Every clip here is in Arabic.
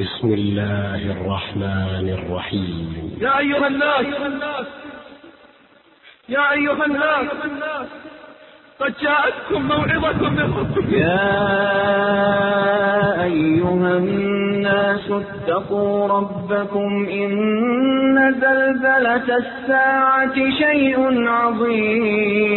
بسم الله الرحمن الرحيم. يا أيها الناس يا أيها الناس قد جاءتكم موعظة من ربكم. يا أيها الناس اتقوا ربكم إن زلزلة الساعة شيء عظيم.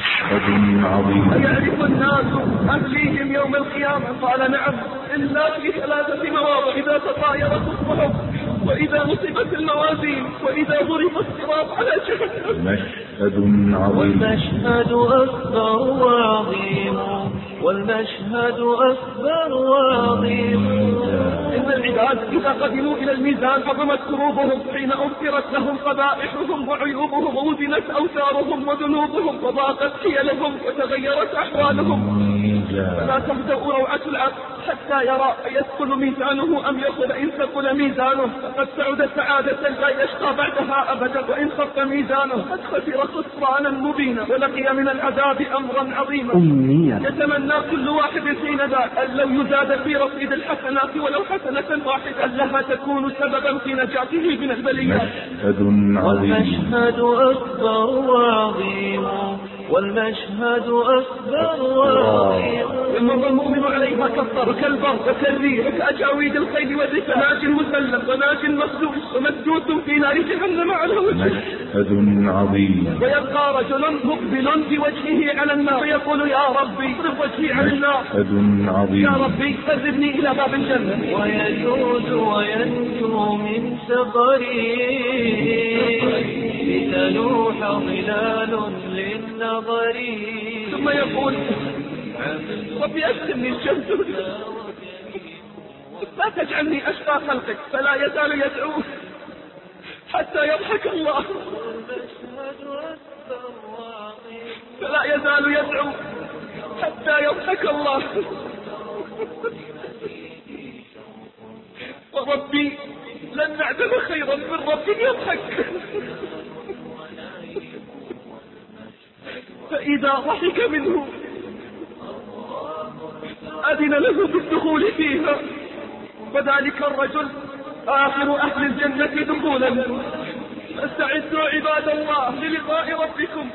مشهد عظيم. أيعرف الناس أهليهم يوم القيامة. قال نعم إلا في ثلاثة مواضع. إذا تطايرت الصحف وإذا نصبت الموازين وإذا ضرب الصراط على جهنم. مشهد عظيم. والمشهد أكبر وعظيم. والمشهد أكبر وعظيم إن العباد إذا قدموا إلى الميزان عظمت كروبهم حين أغفرت لهم قبائحهم وعيوبهم ووزنت أوثارهم وذنوبهم وضاقت حيلهم وتغيرت أحوالهم. فلا تهدأ روعة العبد حتى يرى أيثقل ميزانه أم يخل إن ثقل ميزانه. فقد سعد سعادة لا يشقى بعدها أبدا وإن خف ميزانه. قد خسر خسرانا مبينا ولقي من العذاب أمرا عظيما. أمنية يتمنى كل واحد حين ذا أن لو يزاد في رصيد الحسنات ولو حسنة واحدة. لها تكون سببا في نجاته من البليات. مشهد عظيم. والمشهد أكبر وعظيم. والمشهد أكبر وعظيم يمر المؤمن عليها كالطر كالبر وكالريح وكأجاويد الخيل والركاب ناج مسلم وناج مخدوش ومسدوس في نار جهنم على وجهه. مشهد عظيم. ويبقى رجل مقبل بوجهه على النار. ويقول يا ربي اصرف وجهي عن النار. مشهد يا عظيم ربي قربني إلى باب الجنة. ويجوز وينجو من سفري لتلوح ظلال للنظر ثم يقول ربي أسلمني الجنة لا تجعلني أشقى خلقك فلا يزال يدعو حتى يضحك الله. فلا يزال يدعو حتى يضحك الله. وربي لن نعدم خيرا من رب يضحك. فإذا ضحك منه. أذن له بالدخول فيها. فذلك الرجل آخر أهل الجنة دخولا. فاستعدوا عباد الله للقاء ربكم.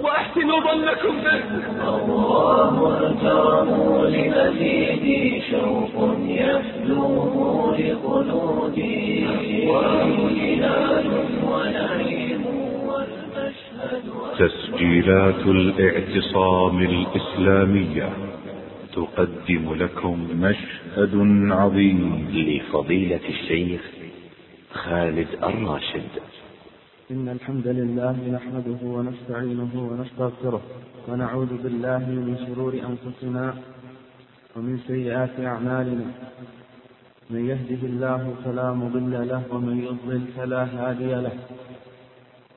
وأحسنوا ظنكم به. الله أكرم لمزيد شوق يفلوه لقلوبي. وهلال تسجيلات الاعتصام الإسلامية تقدم لكم مشهد عظيم. لفضيلة الشيخ خالد الراشد. إن الحمد لله نحمده ونستعينه ونستغفره ونعوذ بالله من شرور أنفسنا ومن سيئات أعمالنا. من يهده الله فلا مضل له ومن يضلل فلا هادي له.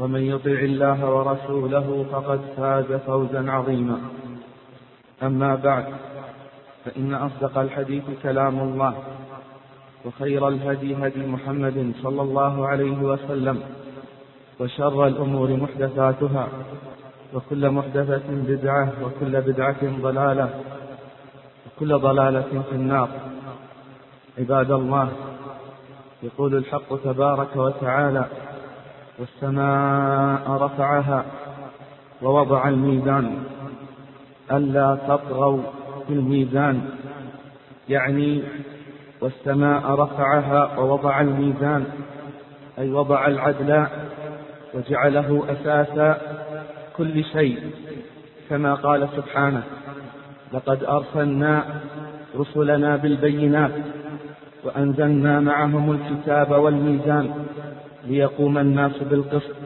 ومن يطع الله ورسوله فقد فاز فوزا عظيما. أما بعد فإن أصدق الحديث كلام الله وخير الهدي هدي محمد صلى الله عليه وسلم وشر الأمور محدثاتها وكل محدثة بدعة وكل بدعة ضلالة وكل ضلالة في النار. عباد الله يقول الحق تبارك وتعالى والسماء رفعها ووضع الميزان ألا تطغوا في الميزان. يعني والسماء رفعها ووضع الميزان أي وضع العدل وجعله أساس كل شيء. كما قال سبحانه لقد أرسلنا رسلنا بالبينات وأنزلنا معهم الكتاب والميزان ليقوم الناس بالقسط.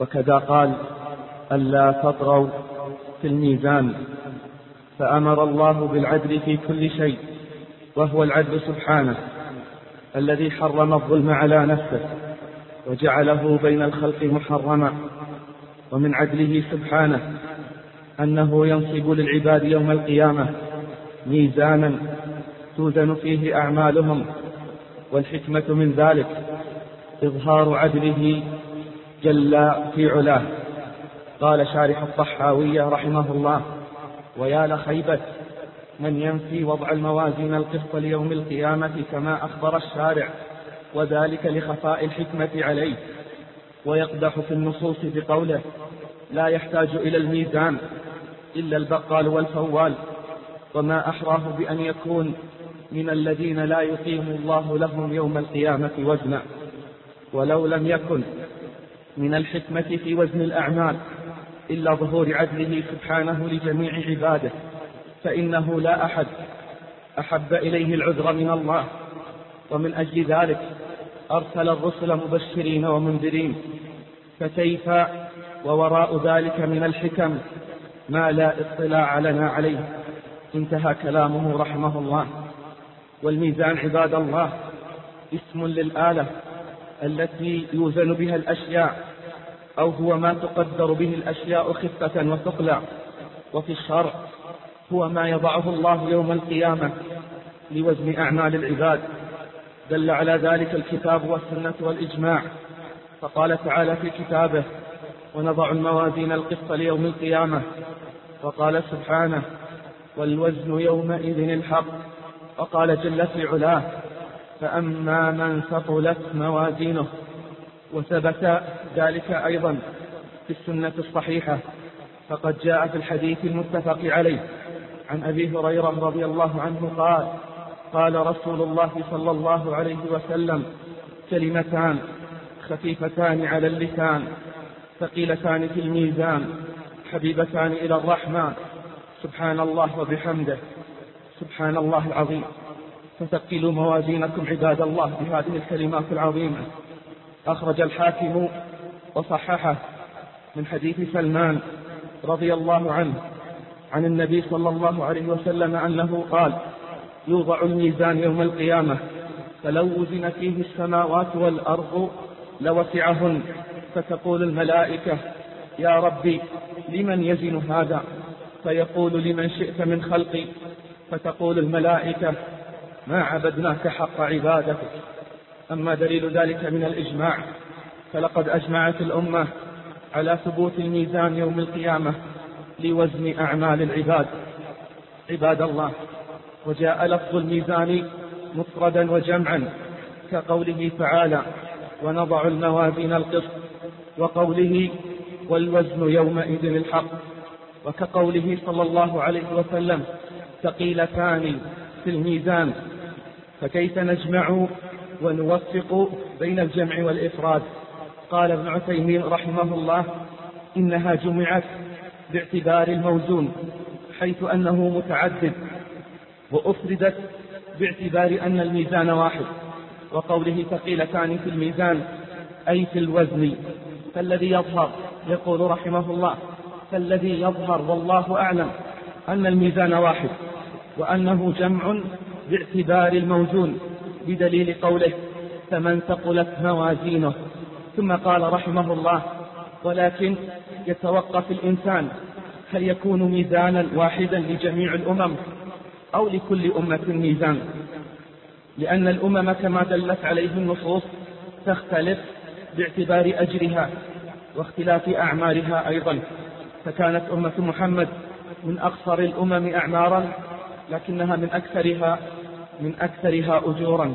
وكذا قال ألا تطغوا في الميزان. فأمر الله بالعدل في كل شيء وهو العدل سبحانه الذي حرم الظلم على نفسه وجعله بين الخلق محرما. ومن عدله سبحانه أنه ينصب للعباد يوم القيامة ميزانا توزن فيه أعمالهم والحكمة من ذلك إظهار عدله جل في علاه. قال شارح الطحاوية رحمه الله ويا لخيبة من ينفي وضع الموازين القسط ليوم القيامة كما أخبر الشارع وذلك لخفاء الحكمة عليه ويقدح في النصوص بقوله لا يحتاج إلى الميزان إلا البقال والفوال وما أحراه بأن يكون من الذين لا يقيم الله لهم يوم القيامة وزنا. ولو لم يكن من الحكمة في وزن الأعمال إلا ظهور عدله سبحانه لجميع عباده فإنه لا أحد أحب إليه العذر من الله. ومن أجل ذلك أرسل الرسل مبشرين ومنذرين فكيف ووراء ذلك من الحكم؟ ما لا اطلاع لنا عليه. انتهى كلامه رحمه الله. والميزان عباد الله اسم للآلة. التي يوزن بها الأشياء أو هو ما تقدر به الأشياء خفة وثقلا. وفي الشرع هو ما يضعه الله يوم القيامة لوزن أعمال العباد. دل على ذلك الكتاب والسنة والإجماع. فقال تعالى في كتابه ونضع الموازين القسط ليوم القيامة. وقال سبحانه والوزن يومئذ الحق. وقال جل في علاه فأما من ثقلت موازينه وثبت ذلك أيضا في السنة الصحيحة فقد جاء في الحديث المتفق عليه. عن أبي هريرة رضي الله عنه قال قال رسول الله صلى الله عليه وسلم كلمتان خفيفتان على اللسان ثقيلتان في الميزان حبيبتان إلى الرحمن. سبحان الله وبحمده. سبحان الله العظيم. فثقلوا موازينكم عباد الله بهذه الكلمات العظيمة. أخرج الحاكم وصححه من حديث سلمان رضي الله عنه عن النبي صلى الله عليه وسلم أنه قال يوضع الميزان يوم القيامة فلو وزن فيه السماوات والأرض لوسعهن. فتقول الملائكة يا ربي لمن يزن هذا؟ فيقول لمن شئت من خلقي. فتقول الملائكة ما عبدناك حق عبادتك أما دليل ذلك من الإجماع. فلقد أجمعت الأمة على ثبوت الميزان يوم القيامة لوزن أعمال العباد. عباد الله وجاء لفظ الميزان مفردا وجمعا كقوله تعالى ونضع الموازين القسط وقوله والوزن يومئذ الحق وكقوله صلى الله عليه وسلم ثقيلتان في الميزان فكيف نجمع ونوفق بين الجمع والإفراد؟ قال ابن عثيمين رحمه الله إنها جمعت باعتبار الموزون حيث أنه متعدد وأفردت باعتبار أن الميزان واحد وقوله ثقيلتان في الميزان أي في الوزن فالذي يظهر يقول رحمه الله فالذي يظهر والله أعلم أن الميزان واحد وأنه جمع باعتبار الموزون بدليل قوله فمن ثقلت موازينه ثم قال رحمه الله ولكن يتوقف الإنسان هل يكون ميزانا واحدا لجميع الأمم أو لكل أمة ميزان؟ لأن الأمم كما دلت عليه النصوص تختلف باعتبار أجرها واختلاف أعمالها أيضا فكانت أمة محمد من أقصر الأمم أعمارا لكنها من أكثرها من أكثرها أجورا.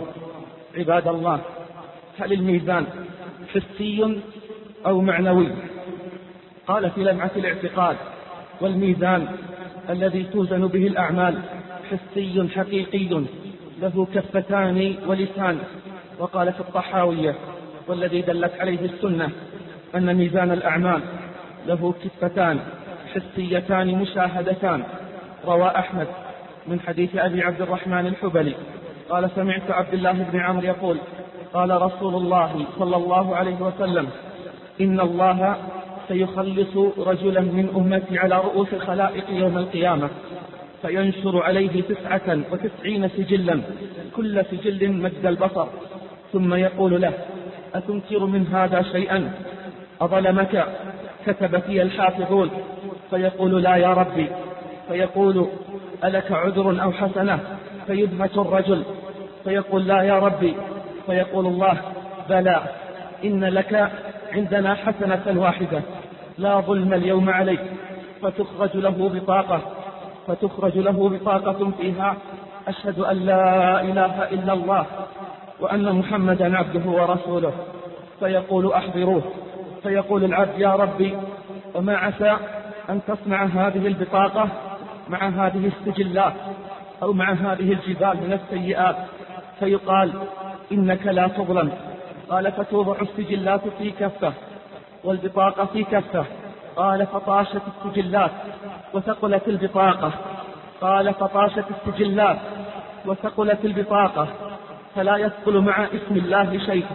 عباد الله هل الميزان حسي أو معنوي؟ قال في لمعة الاعتقاد والميزان الذي توزن به الأعمال حسي حقيقي له كفتان ولسان. وقال في الطحاوية والذي دلت عليه السنة أن ميزان الأعمال له كفتان حسيتان مشاهدتان. روى أحمد. من حديث أبي عبد الرحمن الحبلي. قال سمعت عبد الله بن عمرو يقول قال رسول الله صلى الله عليه وسلم إن الله سيخلص رجلا من أمتي على رؤوس الخلائق يوم القيامة فينشر عليه تسعة وتسعين سجلا كل سجل مد البصر. ثم يقول له أتنكر من هذا شيئا؟ أظلمك؟ كتب في الحافظون. فيقول لا يا ربي. فيقول ألك عذر أو حسنة؟ فيدهش الرجل فيقول لا يا ربي فيقول الله بلى إن لك عندنا حسنة واحدة لا ظلم اليوم عليك فتخرج له بطاقة فتخرج له بطاقة فيها أشهد أن لا إله إلا الله وأن محمدا عبده ورسوله فيقول أحضروه فيقول العبد يا ربي وما عسى أن تصنع هذه البطاقة مع هذه السجلات أو مع هذه الجبال من السيئات فيقال إنك لا تظلم. قال فتوضع السجلات في كفة والبطاقة في كفة. قال فطاشت السجلات وثقلت البطاقة. قال فطاشت السجلات وثقلت البطاقة. فلا يثقل مع اسم الله شيء.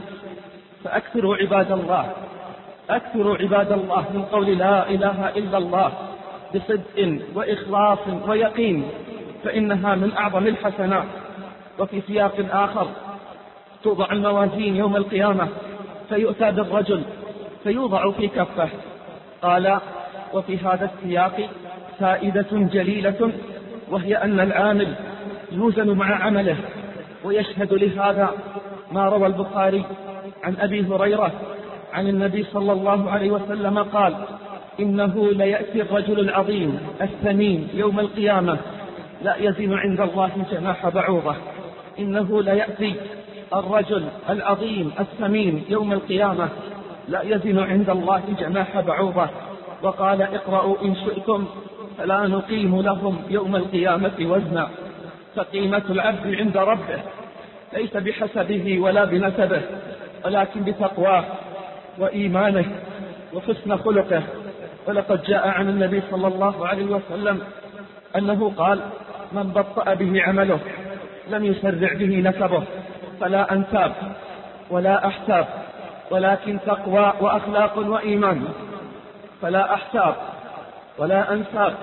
فأكثروا عباد الله أكثروا عباد الله من قول لا إله إلا الله. بصدق وإخلاص ويقين فإنها من أعظم الحسنات. وفي سياق آخر توضع الموازين يوم القيامة فيؤتى بالرجل فيوضع في كفه. قال وفي هذا السياق فائدة جليلة وهي أن العامل يوزن مع عمله ويشهد لهذا ما روى البخاري عن أبي هريرة عن النبي صلى الله عليه وسلم قال إنه ليأتي الرجل العظيم الثمين يوم القيامة. لا يزن عند الله جناح بعوضة. إنه ليأتي الرجل العظيم الثمين يوم القيامة. لا يزن عند الله جناح بعوضة. وقال اقرأوا إن شئتم فلا نقيم لهم يوم القيامة وزنا. فقيمة العبد عند ربه. ليس بحسبه ولا بنسبه ولكن بتقواه وإيمانه وحسن خلقه. ولقد جاء عن النبي صلى الله عليه وسلم أنه قال من بطأ به عمله لم يسرع به نسبه فلا أنساب ولا أحساب ولكن تقوى وأخلاق وإيمان فلا أحساب ولا أنساب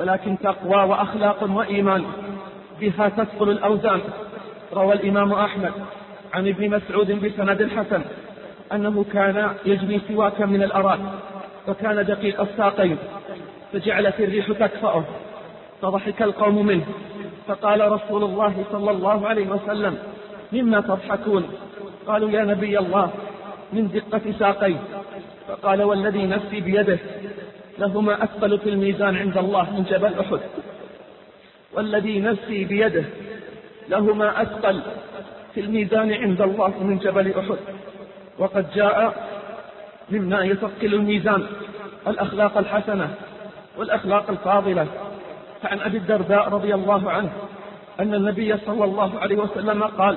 ولكن تقوى وأخلاق وإيمان. بها تثقل الأوزان. روى الإمام أحمد عن ابن مسعود بسند حسن أنه كان يجني سواكا من الأراك. وكان دقيق الساقين فجعلت الريح تكفأه. فضحك القوم منه. فقال رسول الله صلى الله عليه وسلم مما تضحكون؟ قالوا يا نبي الله من دقة ساقيه فقال والذي نفسي بيده لهما أثقل في الميزان عند الله من جبل أحد. والذي نفسي بيده لهما أثقل في الميزان عند الله من جبل أحد. وقد جاء مما يثقل الميزان الأخلاق الحسنة والأخلاق الفاضلة. فعن أبي الدرداء رضي الله عنه أن النبي صلى الله عليه وسلم قال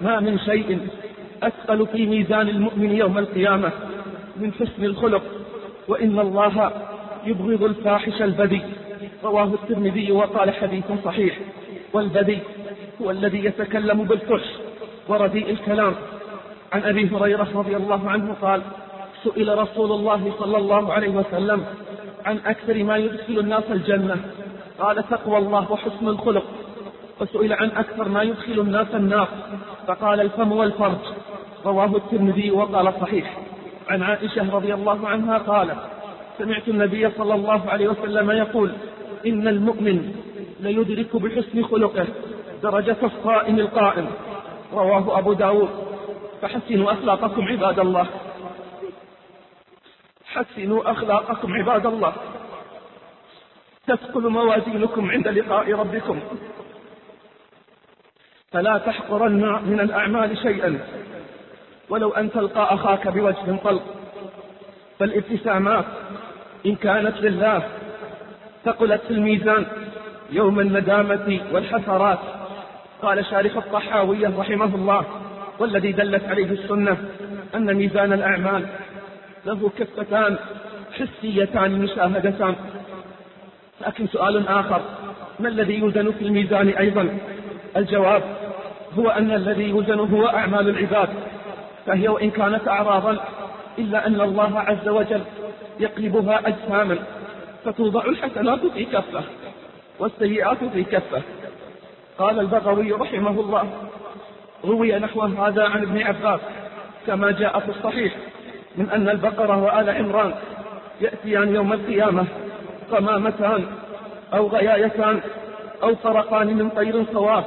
ما من شيء أثقل في ميزان المؤمن يوم القيامة من حسن الخلق وإن الله يبغض الفاحش البذي رواه الترمذي وقال حديث صحيح والبذي هو الذي يتكلم بالفحش ورديء الكلام. عن أبي هريرة رضي الله عنه قال سئل رسول الله صلى الله عليه وسلم عن أكثر ما يدخل الناس الجنة. قال تقوى الله وحسن الخلق. وسئل عن أكثر ما يدخل الناس النار. فقال الفم والفرج. رواه الترمذي وقال صحيح. عن عائشة رضي الله عنها قالت سمعت النبي صلى الله عليه وسلم يقول إن المؤمن ليدرك بحسن خلقه درجة الصائم القائم. رواه أبو داود. فحسنوا أخلاقكم عباد الله. حسنوا أخلاقكم عباد الله. تثقل موازينكم عند لقاء ربكم. فلا تحقرن من الأعمال شيئا. ولو أن تلقى أخاك بوجه طلق. فالابتسامات إن كانت لله ثقلت في الميزان. يوم الندامة والحسرات. قال شارح الطحاوية رحمه الله والذي دلت عليه السنة أن ميزان الأعمال له كفتان حسيتان مشاهدتان. لكن سؤال آخر ما الذي يوزن في الميزان أيضا؟ الجواب هو أن الذي يوزن هو أعمال العباد. فهي وإن كانت أعراضا إلا أن الله عز وجل يقلبها أجساما. فتوضع الحسنات في كفة والسيئات في كفة. قال البغوي رحمه الله روي نحو هذا عن ابن عباس كما جاء في الصحيح. من أن البقرة وآل عمران يأتيان يوم القيامة قمامتان أو غيايتان أو فرقان من طير صواف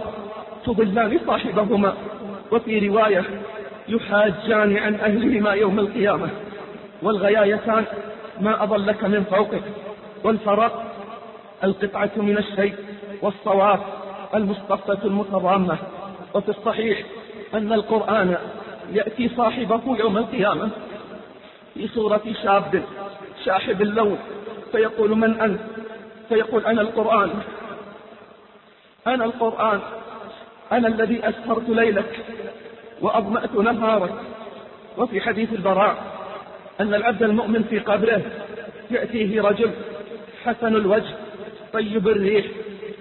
تضلان صاحبهما. وفي رواية يحاجان عن أهلهما يوم القيامة. والغيايتان ما أضلك من فوقك. والفرق القطعة من الشيء والصواف المصطفة المتضامة. وفي الصحيح أن القرآن يأتي صاحبه يوم القيامة. في صورة شاب شاحب اللون فيقول من أنت؟ فيقول أنا القرآن. أنا القرآن. أنا الذي أسهرت ليلك وأظمأت نهارك. وفي حديث البراء أن العبد المؤمن في قبره يأتيه رجل حسن الوجه طيب الريح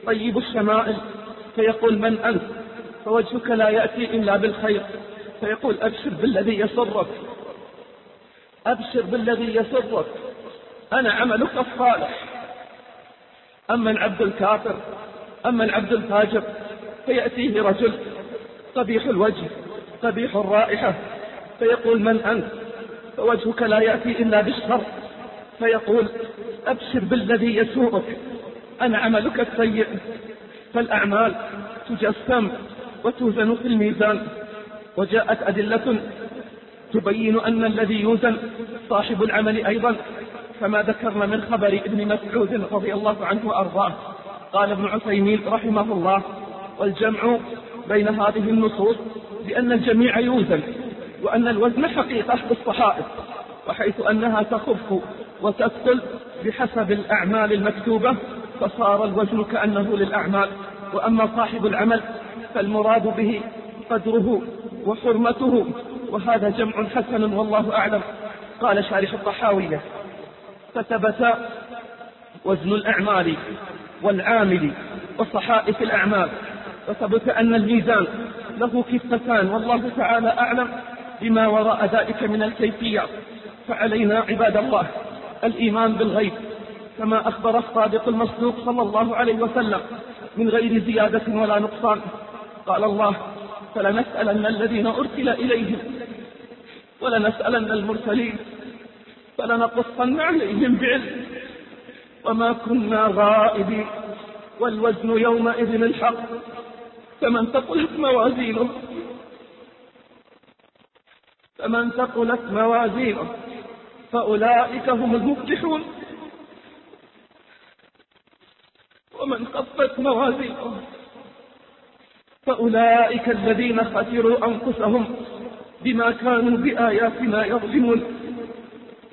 طيب الشمائل فيقول من أنت؟ فوجهك لا يأتي إلا بالخير. فيقول أبشر بالذي يسرك. أبشر بالذي يسرك. أنا عملك الصالح. أما العبد الكافر أما العبد الفاجر فيأتيه رجل قبيح الوجه قبيح الرائحة فيقول من أنت؟ فوجهك لا يأتي إلا بالشر. فيقول أبشر بالذي يسوءك. أنا عملك السيء. فالأعمال تجسم وتوزن في الميزان. وجاءت أدلة تبين أن الذي يوزن صاحب العمل أيضا كما ذكرنا من خبر ابن مسعود رضي الله عنه وأرضاه. قال ابن عثيمين رحمه الله والجمع بين هذه النصوص بأن الجميع يوزن وأن الوزن حقيقة بالصحائف وحيث أنها تخف وتثقل بحسب الأعمال المكتوبة فصار الوزن كأنه للأعمال. وأما صاحب العمل فالمراد به قدره وحرمته. وهذا جمع حسن والله أعلم. قال شارح الطحاوية فثبت وزن الأعمال والعامل وصحائف الأعمال وثبت أن الميزان له كفتان والله تعالى أعلم بما وراء ذلك من الكيفيات فعلينا عباد الله الإيمان بالغيب كما أخبر الصادق المصدوق صلى الله عليه وسلم من غير زيادة ولا نقصان. قال الله فلنسألن الذين أرسل إليهم ولنسألن المرسلين فلنقصن عليهم بعلم. وما كنا غائبين والوزن يومئذ الحق. فمن ثقلت موازينه فمن ثقلت موازينه فأولئك هم المفلحون. ومن خفت موازينه فأولئك الذين خسروا أنفسهم بما كانوا بآياتنا يظلمون.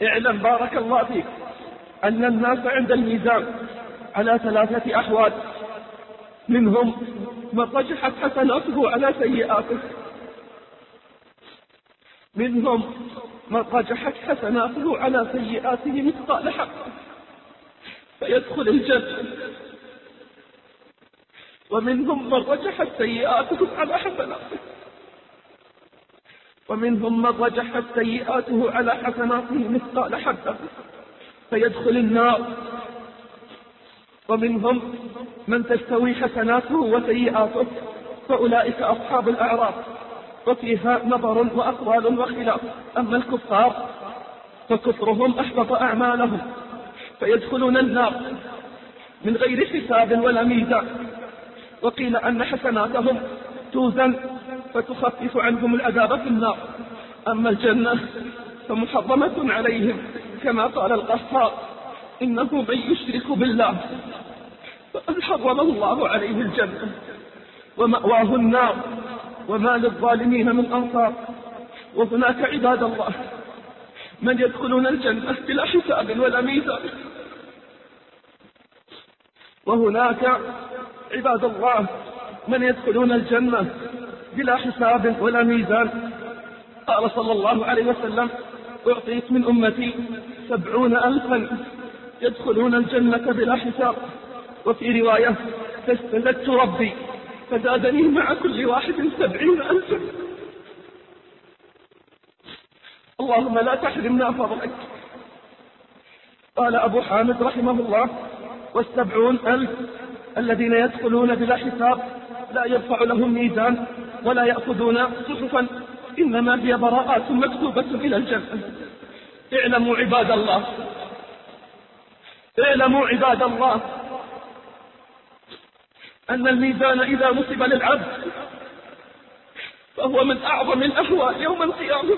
اعلم بارك الله فيك أن الناس عند الميزان على ثلاثة أحوال. منهم من رجحت حسناته على سيئاته. منهم من رجحت حسناته على سيئاته مثقال حق فيدخل الجنة. ومنهم من رجحت سيئاته على حسناته ومنهم من رجحت سيئاته على حسناته مثقال حبة. فيدخل النار. ومنهم من تستوي حسناته وسيئاته. فأولئك أصحاب الأعراف. وفيها نظر وأقوال وخلاف. أما الكفار فكفرهم أحبط أعمالهم. فيدخلون النار. من غير حساب ولا ميزان. وقيل أن حسناتهم توزن فتخفف عنهم العذاب في النار. أما الجنة فمحرمة عليهم كما قال القهار. إنه من يشرك بالله. فقد حرم الله عليه الجنة ومأواه النار. وما للظالمين من أنصار. وهناك عباد الله من يدخلون الجنة بلا حساب ولا ميزان. وهناك عباد الله من يدخلون الجنة بلا حساب ولا ميزان. قال صلى الله عليه وسلم أعطيت من أمتي سبعون ألفا يدخلون الجنة بلا حساب. وفي رواية فاستزدت ربي فزادني مع كل واحد سبعين ألفا. اللهم لا تحرمنا فضلك. قال أبو حامد رحمه الله والسبعون ألف الذين يدخلون بلا حساب لا يرفع لهم ميزان ولا يأخذون صحفا إنما هي براءات مكتوبة إلى الجنة اعلموا عباد الله. اعلموا عباد الله أن الميزان إذا نصب للعبد فهو من أعظم الأهوال يوم القيامة.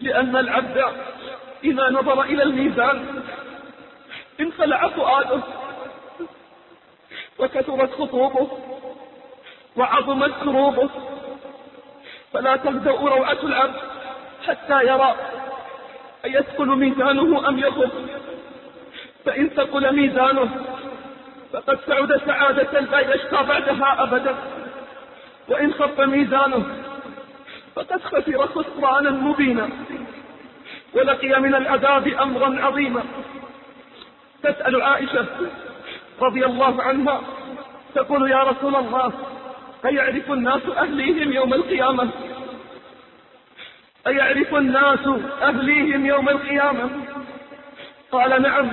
لأن العبد إذا نظر إلى الميزان انخلع فؤاده وكثرت خطوبه. وعظمت كروبه. فلا تهدأ روعة العبد حتى يرى أيثقل ميزانه أم يخف. فإن ثقل ميزانه فقد سعد سعادة لا يشقى بعدها أبدا. وإن خف ميزانه فقد خسر خسرانا مبينا. ولقي من العذاب أمرا عظيما. تسأل عائشة رضي الله عنها تقول يا رسول الله أيعرف الناس أهليهم يوم القيامة؟ أيعرف الناس أهليهم يوم القيامة؟ قال نعم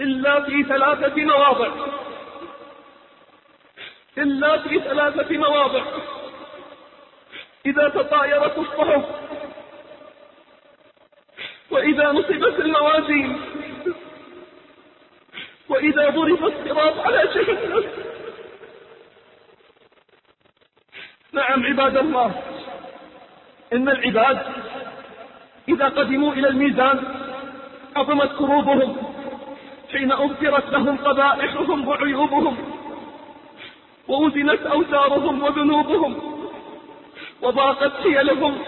إلا في ثلاثة مواضع. إلا في ثلاثة مواضع. إذا تطايرت الصحف وإذا نصبت الموازين وإذا ضرب الصراط على جهنم. نعم عباد الله إن العباد إذا قدموا إلى الميزان عظمت كروبهم حين أغفرت لهم قبائحهم وعيوبهم ووزنت أوزارهم وذنوبهم وضاقت حيلهم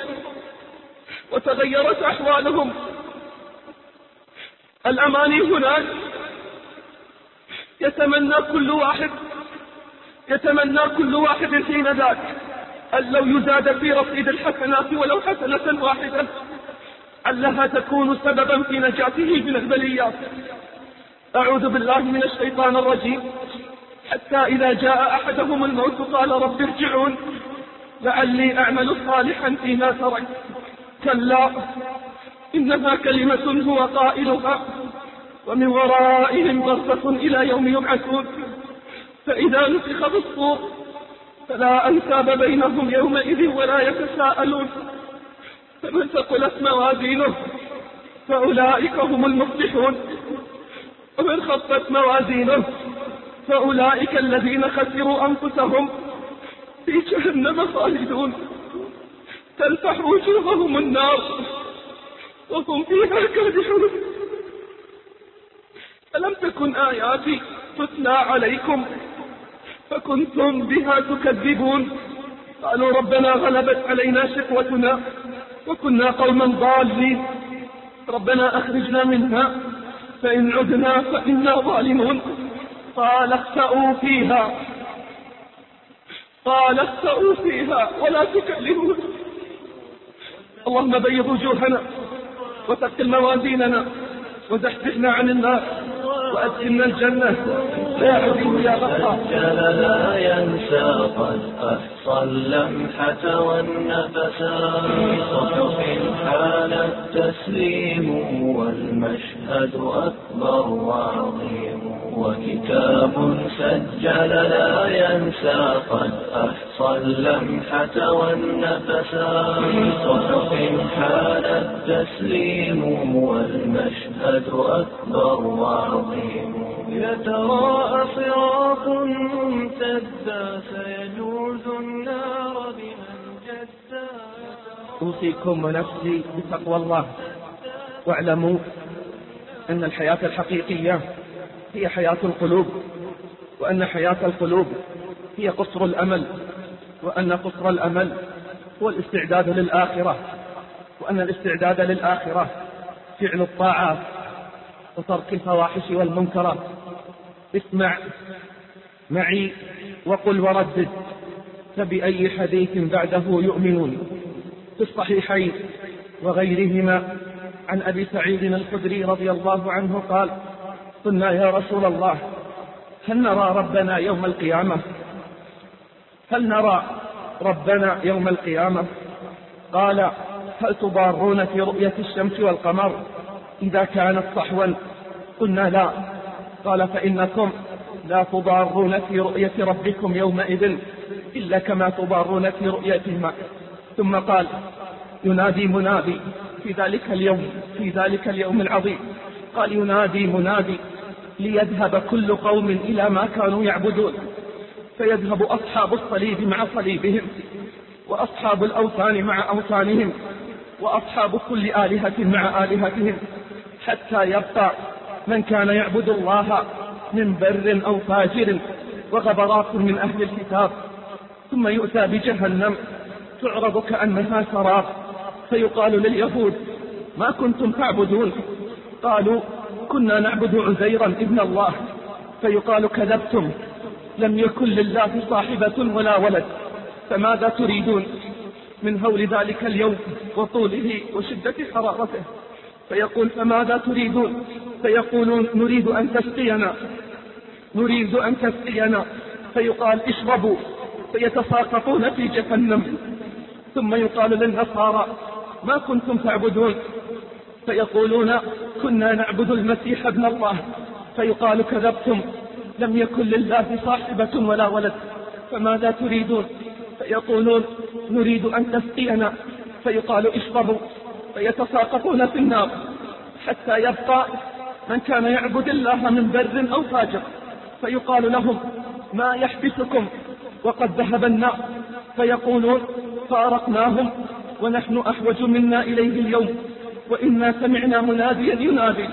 وتغيرت أحوالهم. الأماني هناك يتمنى كل واحد يتمنى كل واحد حين ذاك أن لو يزاد في رصيد الحسنات ولو حسنة واحدة علها تكون سببا في نجاته من البليات. أعوذ بالله من الشيطان الرجيم. حتى إذا جاء أحدهم الموت قال رب ارجعون لعلي أعمل صالحا فيما ترك. كلا إنها كلمة هو قائلها. ومن ورائهم برزخ إلى يوم يبعثون. فإذا نفخ في الصور فلا أنساب بينهم يومئذ ولا يتساءلون. فمن ثقلت موازينه فأولئك هم المفلحون. ومن خفت موازينه فأولئك الذين خسروا أنفسهم. في جهنم خالدون. تلفح وجوههم النار وهم فيها كادحون ألم تكن آياتي تتلى عليكم؟ فكنتم بها تكذبون. قالوا ربنا غلبت علينا شقوتنا وكنا قوما ضالين. ربنا أخرجنا منها فإن عدنا فإنا ظالمون. قال اخسأوا فيها. قال اخسأوا فيها ولا تكلمون. اللهم بيض وجوهنا وثقل موازيننا وزحزحنا عن النار وأدخلنا الجنة. يا عزيز يا غفار لا ينسى قد أحصى اللمحة والنفسا في صحف حال التسليم والمشهد أكبر وعظيم. وكتاب سجل لا ينسى قد أحصى اللمحة والنفسا في صحف حال التسليم والمشهد أكبر وعظيم. يتراءى صراط ممتدا سيجوز النار بمن جدا أوصيكم ونفسي بتقوى الله. واعلموا أن الحياة الحقيقية هي حياة القلوب وأن حياة القلوب هي قصر الأمل وأن قصر الأمل هو الاستعداد للآخرة وأن الاستعداد للآخرة فعل الطاعات وترك الفواحش والمنكرات. اسمع معي وقل وردد فبأي حديث بعده يؤمنون؟ في الصحيحين وغيرهما عن أبي سعيد الخدري رضي الله عنه قال قلنا يا رسول الله هل نرى ربنا يوم القيامة؟ هل نرى ربنا يوم القيامة؟ قال هل تضارون في رؤية الشمس والقمر إذا كانت صحوا؟ قلنا لا. قال فإنكم لا تضارون في رؤية ربكم يومئذ إلا كما تضارون في رؤيتهما. ثم قال ينادي منادي في ذلك اليوم في ذلك اليوم العظيم. قال ينادي منادي ليذهب كل قوم إلى ما كانوا يعبدون. فيذهب أصحاب الصليب مع صليبهم وأصحاب الأوثان مع أوثانهم. وأصحاب كل آلهة مع آلهتهم حتى يبقى من كان يعبد الله من بر أو فاجر وغبرات من أهل الكتاب ثم يؤتى بجهنم تعرض كأنها سراب فيقال لليهود ما كنتم تعبدون؟ قالوا كنا نعبد عزيرا ابن الله. فيقال كذبتم لم يكن لله صاحبة ولا ولد فماذا تريدون؟ من هول ذلك اليوم وطوله وشدة حرارته. فيقول فماذا تريدون؟ فيقولون نريد أن تسقينا. نريد أن تسقينا. فيقال اشربوا. فيتساقطون في جهنم. ثم يقال للنصارى ما كنتم تعبدون؟ فيقولون كنا نعبد المسيح ابن الله. فيقال كذبتم. لم يكن لله صاحبة ولا ولد. فماذا تريدون؟ فيقولون نريد أن تسقينا فيقال اشربوا فيتساقطون في النار حتى يبقى من كان يعبد الله من بر أو فاجر فيقال لهم ما يحبسكم وقد ذهب النار فيقولون فارقناهم ونحن أحوج منا إليه اليوم وإنا سمعنا مناديا ينادي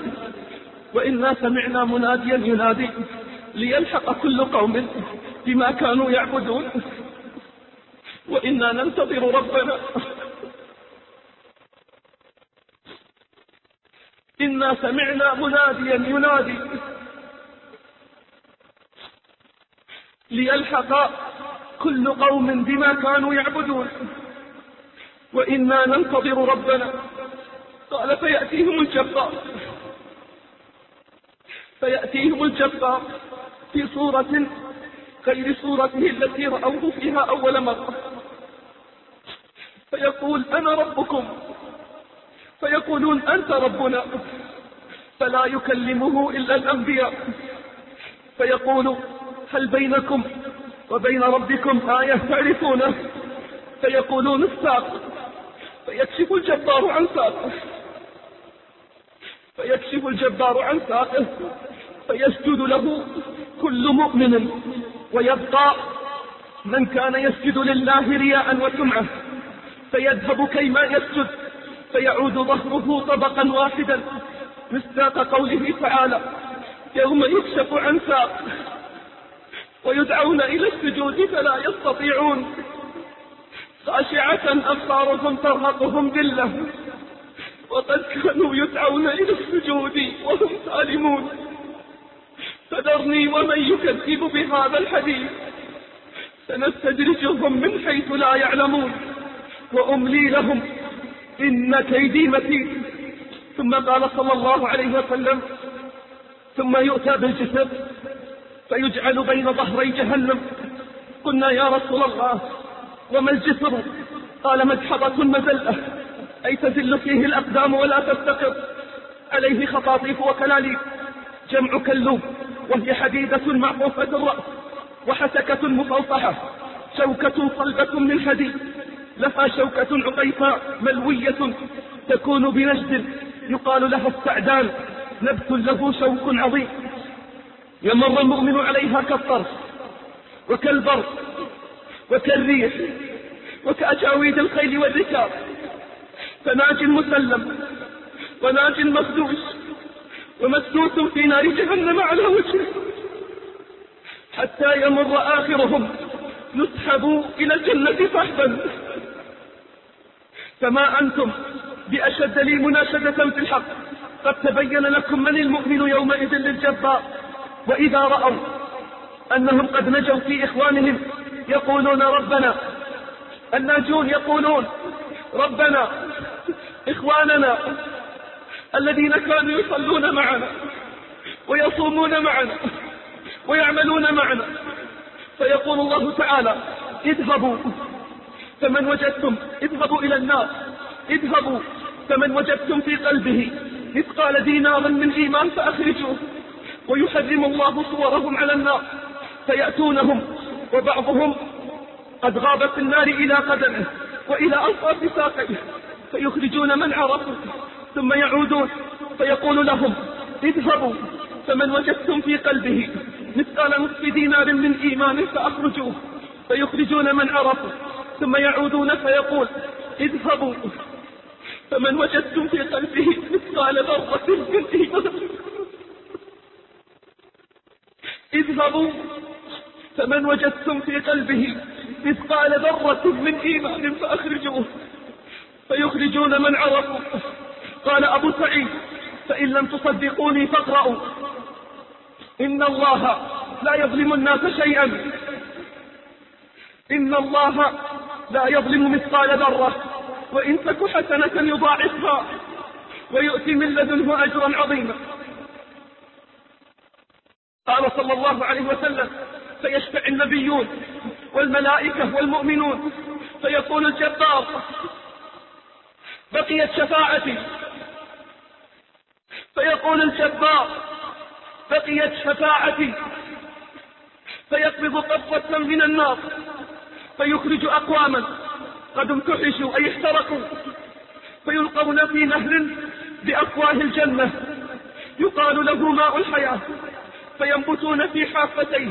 وإنا سمعنا مناديا ينادي ليلحق كل قوم بما كانوا يعبدون. وإنا ننتظر ربنا. إنا سمعنا مناديا ينادي ليلحق كل قوم بما كانوا يعبدون. وإنا ننتظر ربنا. قال فيأتيهم الجبار. فيأتيهم الجبار في صورة غير صورته التي رأوه فيها أول مرة. فيقول أنا ربكم. فيقولون أنت ربنا. فلا يكلمه إلا الأنبياء. فيقول هل بينكم وبين ربكم آية تعرفونه فيقولون الساق فيكشف الجبار عن ساقه. فيكشف الجبار عن ساقه. فيسجد له كل مؤمن. ويبقى من كان يسجد لله رياء وسمعة. فيذهب كيما يسجد. فيعود ظهره طبقا واحدا. مصداق قوله تعالى يوم يكشف عن ساق ويدعون إلى السجود فلا يستطيعون. خاشعة أبصارهم ترهقهم ذلة وقد كانوا يدعون إلى السجود وهم سالمون. فذرني ومن يكذب بهذا الحديث. سنستدرجهم من حيث لا يعلمون. وأملي لهم إن كيدي متين. ثم قال صلى الله عليه وسلم ثم يؤتى بالجسد فيجعل بين ظهري جهنم. قلنا يا رسول الله وما الجسر؟ قال مجحظة مزلة. أي تزل فيه الأقدام ولا تستقر عليه خطاطيف وكلاليب. جمع كلوب وهي حديدة معقوفة الرأس وحسكة مفوطحة شوكة صلبة من حديد. لها شوكة عقيفاء ملوية تكون بنجد يقال لها السعدان. نبت له شوك عظيم. يمر المؤمن عليها كالطرف وكالبرق وكالريح وكأجاويد الخيل والركاب. فناج مسلم وناج مخدوش ومسدوس في نار جهنم على وجهه. حتى يمر آخرهم يسحبوا إلى الجنة سحبا فما أنتم بأشد لي مناشدة في الحق. قد تبين لكم من المؤمن يومئذ للجبار. وإذا رأوا أنهم قد نجوا في إخوانهم يقولون ربنا. الناجون يقولون ربنا إخواننا الذين كانوا يصلون معنا ويصومون معنا ويعملون معنا. فيقول الله تعالى اذهبوا. فمن وجدتم اذهبوا إلى النار. اذهبوا فمن وجدتم في قلبه. مثقال دينار من إيمان فأخرجوه. ويحرم الله صورهم على النار. فيأتونهم وبعضهم قد غاب في النار إلى قدمه وإلى ألطاف ساقيه. فيخرجون من عرفوا ثم يعودون. فيقول لهم اذهبوا فمن وجدتم في قلبه. مثقال نصف دينار من إيمان فأخرجوه. فيخرجون من عرفوا ثم يعودون فيقول اذهبوا. فمن وجدتم في قلبه مثقال ذرة من إيمان اذهبوا. فمن وجدتم في قلبه مثقال ذرة من إيمان فأخرجوه. فيخرجون من عرفوا. قال أبو سعيد فإن لم تصدقوني فاقرأوا. إن الله لا يظلم الناس شيئا. إن الله لا يظلم مثقال ذرة. وإن تك حسنة يضاعفها ويؤتي من لدنه أجرا عظيما. قال صلى الله عليه وسلم فيشفع النبيون والملائكة والمؤمنون. فيقول الجبار. بقيت شفاعتي. فيقول الجبار. بقيت شفاعتي. فيقبض قبضة من النار. فيخرج أقواما قد امتحشوا أي احترقوا فيلقون في نهر بأفواه الجنة يقال له ماء الحياة فينبتون في حافتيه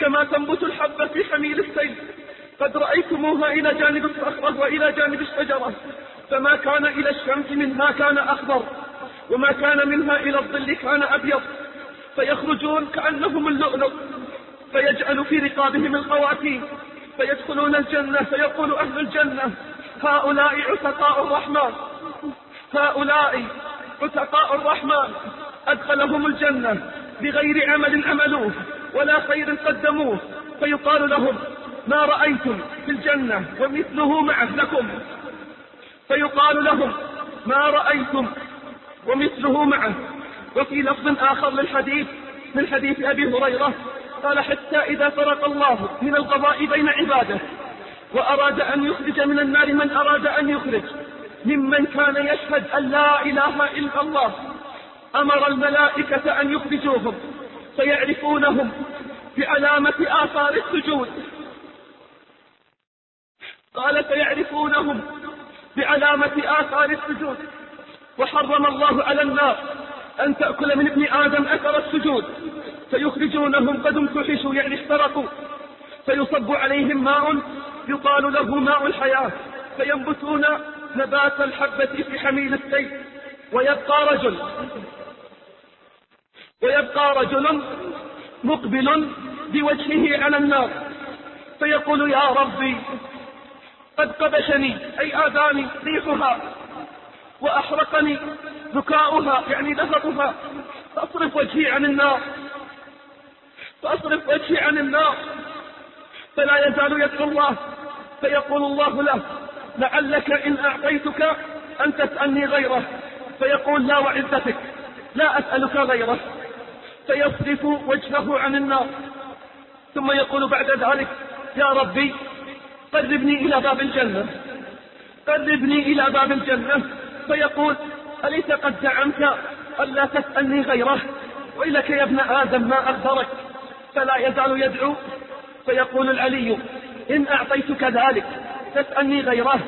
كما تنبت الحبة في حميل السيل قد رأيتموها إلى جانب الصخرة وإلى جانب الشجرة فما كان إلى الشمس منها كان أخضر وما كان منها إلى الظل كان أبيض فيخرجون كأنهم اللؤلؤ فيجعل في رقابهم القواتيم فيدخلون الجنة فيقول أهل الجنة هؤلاء عتقاء الرحمن. هؤلاء عتقاء الرحمن. أدخلهم الجنة بغير عمل عملوه ولا خير قدموه. فيقال لهم ما رأيتم في الجنة ومثله معه لكم فيقال لهم ما رأيتم ومثله معه. وفي لفظ آخر للحديث من حديث أبي هريرة قال حتى إذا فرق الله من القضاء بين عباده وأراد أن يخرج من النار من أراد أن يخرج ممن كان يشهد أن لا إله إلا الله أمر الملائكة أن يخرجوهم فيعرفونهم بعلامة آثار السجود. قال فيعرفونهم بعلامة آثار السجود. وحرم الله على النار أن تأكل من ابن آدم أثر السجود. فيخرجونهم قد امتحشوا يعني احترقوا فيصب عليهم ماء يقال له ماء الحياة. فينبتون نبات الحبة في حميل السيف ويبقى رجل ويبقى رجل مقبل بوجهه على النار. فيقول يا ربي قد قبشني أي آذاني ريحها وأحرقني بكاؤها يعني لهبها. فأصرف وجهي عن النار. فأصرف وجهي عن النار. فلا يزال يدعو الله فيقول الله له لعلك إن أعطيتك أن تسألني غيره. فيقول لا وعزتك لا أسألك غيره. فيصرف وجهه عن النار. ثم يقول بعد ذلك يا ربي قربني إلى باب الجنة. قربني إلى باب الجنة. فيقول أليس قد زعمت ألا تسألني غيره؟ ويلك يا ابن آدم ما أخبرك. فلا يزال يدعو فيقول العلي إن أعطيتك ذلك تسألني غيره.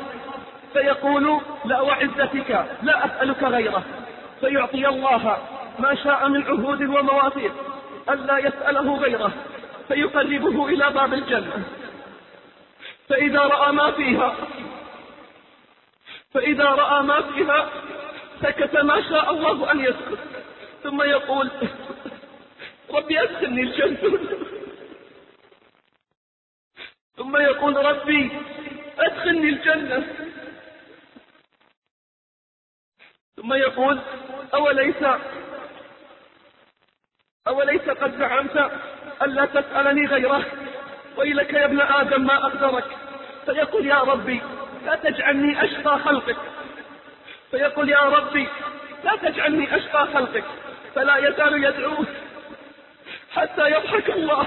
فيقول لا وعزتك لا أسألك غيره. فيعطي الله ما شاء من عهود ومواثيق ألا يسأله غيره فيقربه إلى باب الجنة. فإذا رأى ما فيها فإذا رأى ما فيها سكت ما شاء الله أن يسكت. ثم يقول ربي أدخلني الجنة. ثم يقول ربي أدخلني الجنة. ثم يقول أوليس أوليس قد زعمت ألا تسألني غيره؟ ويلك يا ابن آدم ما أقدرك. فيقول يا ربي لا تجعلني أشقى خلقك. فيقول يا ربي لا تجعلني أشقى خلقك. فلا يزال يدعو حتى يضحك الله.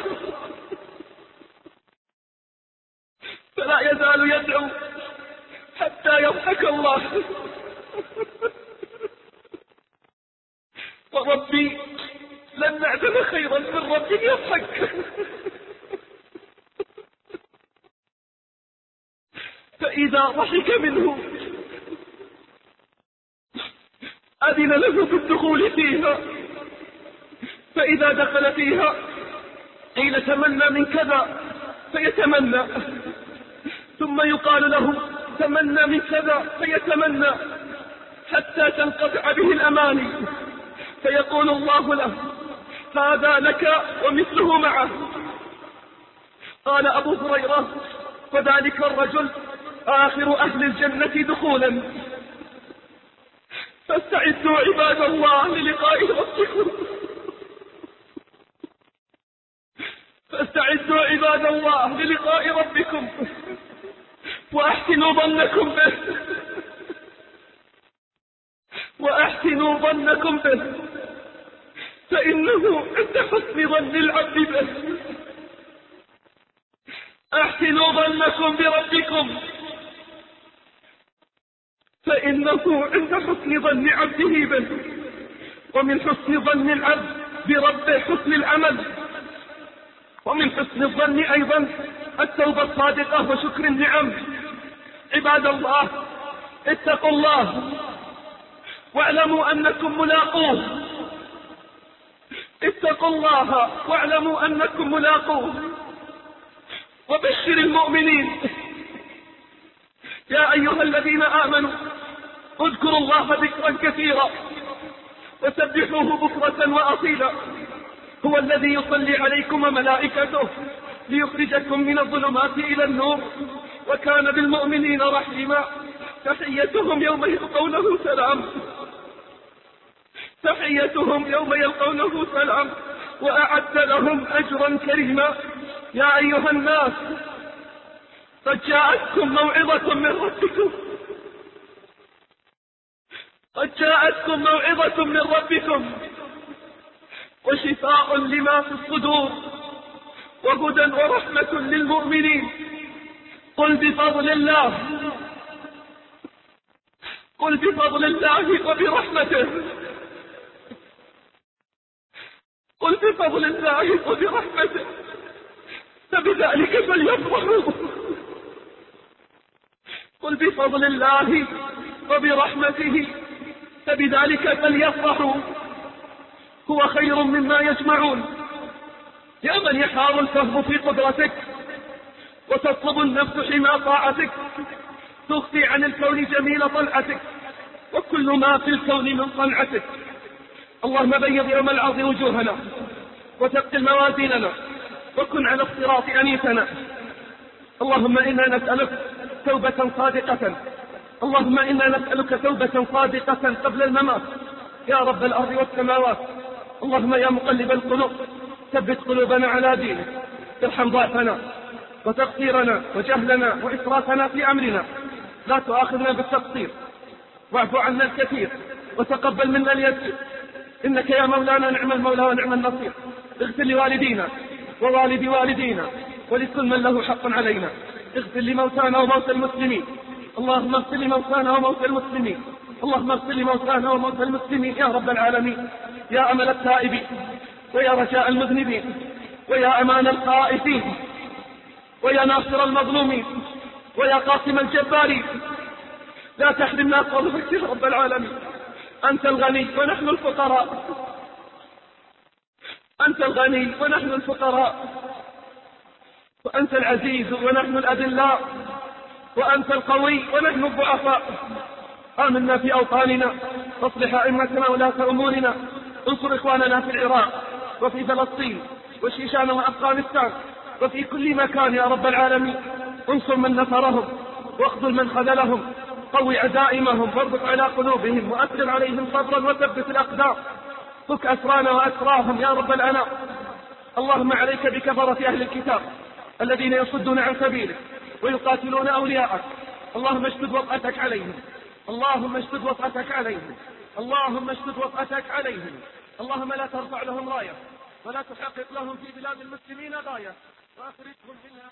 فلا يزال يدعو حتى يضحك الله. وربي لن نعدم خيرا من رب يضحك. فإذا ضحك منه أذن له في الدخول فيها. فإذا دخل فيها قيل تمنى من كذا فيتمنى. ثم يقال له تمنى من كذا فيتمنى حتى تنقطع به الأماني. فيقول الله له هذا لك ومثله معه. قال أبو هريرة فذلك الرجل آخر أهل الجنة دخولا. فاستعدوا عباد الله للقاء ربكم فاستعدوا عباد الله للقاء ربكم. وأحسنوا ظنكم به. وأحسنوا ظنكم به. فإنه عند حسن ظن العبد به. أحسنوا ظنكم بربكم. فإنه عند حسن ظن عبده به. ومن حسن ظن العبد بربه حسن العمل. ومن حسن الظن أيضا التوبة الصادقة وشكر النعم. عباد الله اتقوا الله واعلموا أنكم ملاقوه. اتقوا الله واعلموا أنكم ملاقوه. وبشر المؤمنين. يا أيها الذين آمنوا اذكروا الله ذكرا كثيرا. وسبحوه بكرة وأصيلا. هو الذي يصلي عليكم وملائكته ليخرجكم من الظلمات إلى النور وكان بالمؤمنين رحيما. تحيتهم يوم يلقونه سلام. تحيتهم يوم يلقونه سلام. وأعد لهم أجرا كريما. يا أيها الناس قد جاءتكم موعظة من ربكم. قد جاءتكم موعظة من ربكم. وشفاء لما في الصدور وهدى ورحمة للمؤمنين. قل بفضل الله. قل بفضل الله وبرحمته. قل بفضل الله وبرحمته. فبذلك فليفرحوا. قل بفضل الله وبرحمته. فبذلك فليفرحوا. هو خير مما يجمعون. يا من يحار الفهم في قدرتك وتطلب النفس حمى طاعتك تخفي عن الكون جميل طلعتك وكل ما في الكون من صنعتك اللهم بيض يوم العرض وجوهنا وثقل موازيننا وكن على الصراط أنيسنا. اللهم إنا نسألك توبة صادقة. اللهم إنا نسألك توبة صادقة قبل الممات. يا رب الأرض والسماوات اللهم يا مقلب القلوب ثبت قلوبنا على دينك ارحم ضعفنا وتقصيرنا وجهلنا وإسرافنا في أمرنا. لا تؤاخذنا بالتقصير واعف عنا الكثير وتقبل منا اليسير. إنك يا مولانا نعم المولى ونعم النصير. اغفر لوالدينا ووالد والدينا ولكل من له حق علينا. اغفر لموتانا وموتى المسلمين. اللهم اغفر لموتانا وموتى المسلمين. اللهم اغفر لموتانا وموتى المسلمين. يا رب العالمين. يا أمل التائبين ويا رجاء المذنبين ويا أمان الخائفين ويا ناصر المظلومين ويا قاسم الجبارين. لا تحرمنا فضلك يا رب العالمين. أنت الغني ونحن الفقراء. أنت الغني ونحن الفقراء. وأنت العزيز ونحن الأذلاء وأنت القوي ونحن الضعفاء. آمنا في أوطاننا. واصلح أئمتنا ولاة أمورنا. انصر إخواننا في العراق وفي فلسطين وشيشان وأفغانستان وفي كل مكان يا رب العالمين. انصر من نصرهم واخذل من خذلهم. قوي عزائمهم واربط على قلوبهم وأسر عليهم صبرا وثبت الأقدام. فك أسرانا وأسراهم يا رب الأنام. اللهم عليك بكفرة أهل الكتاب الذين يصدون عن سبيلك ويقاتلون أولياءك. اللهم اشدد وطأتك عليهم. اللهم اشدد وطأتك عليهم. اللهم اشدد وطأتك عليهم. اللهم لا ترفع لهم راية ولا تحقق لهم في بلاد المسلمين غاية. وأخرجهم منها.